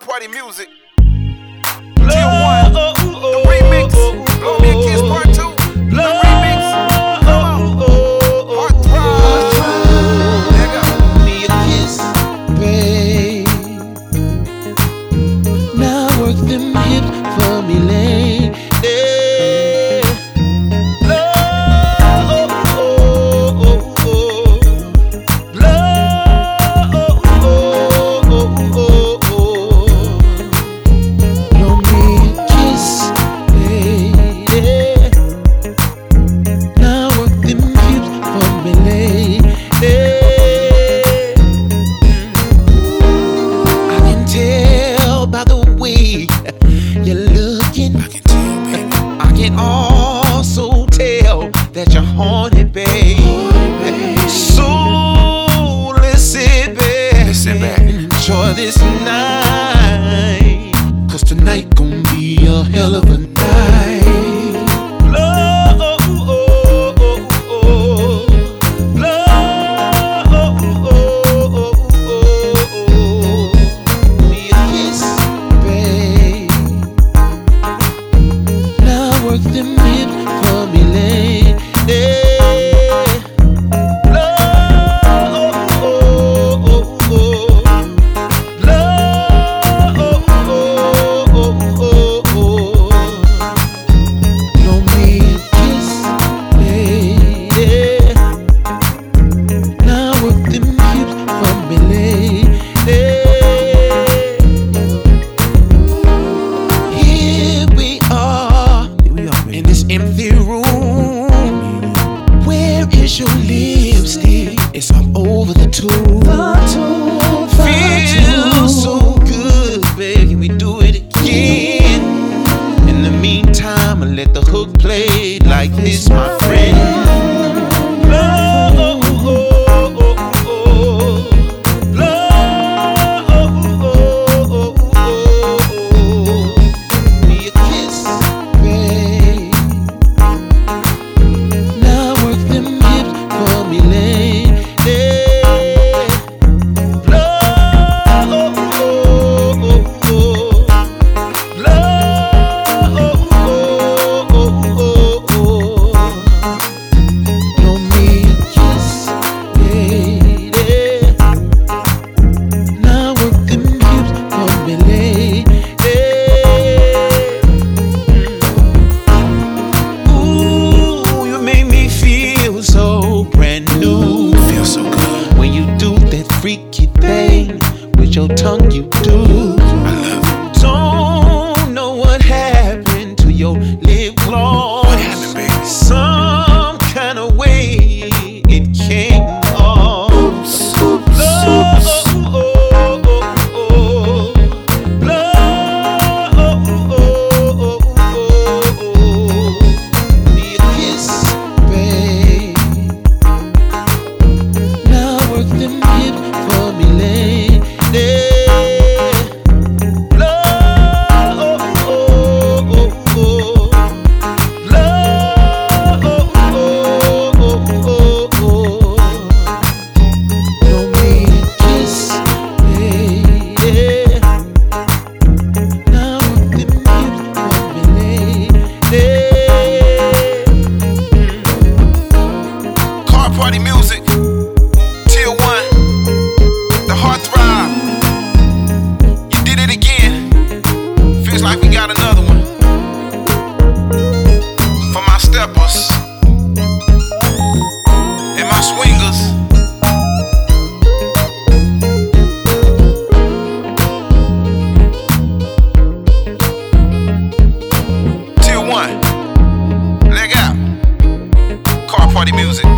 Party Music. Love, uh, uh, the uh, remix. Part 2. The remix. Me a kiss, babe. Now work them hips for me, lay. room. Where is your lipstick? It's all over the tube. The. Feel so. freaky thing with your tongue you do. Party music. Tier one. The. You did it again. Feels like we got another one. For my steppers. And my swingers. music.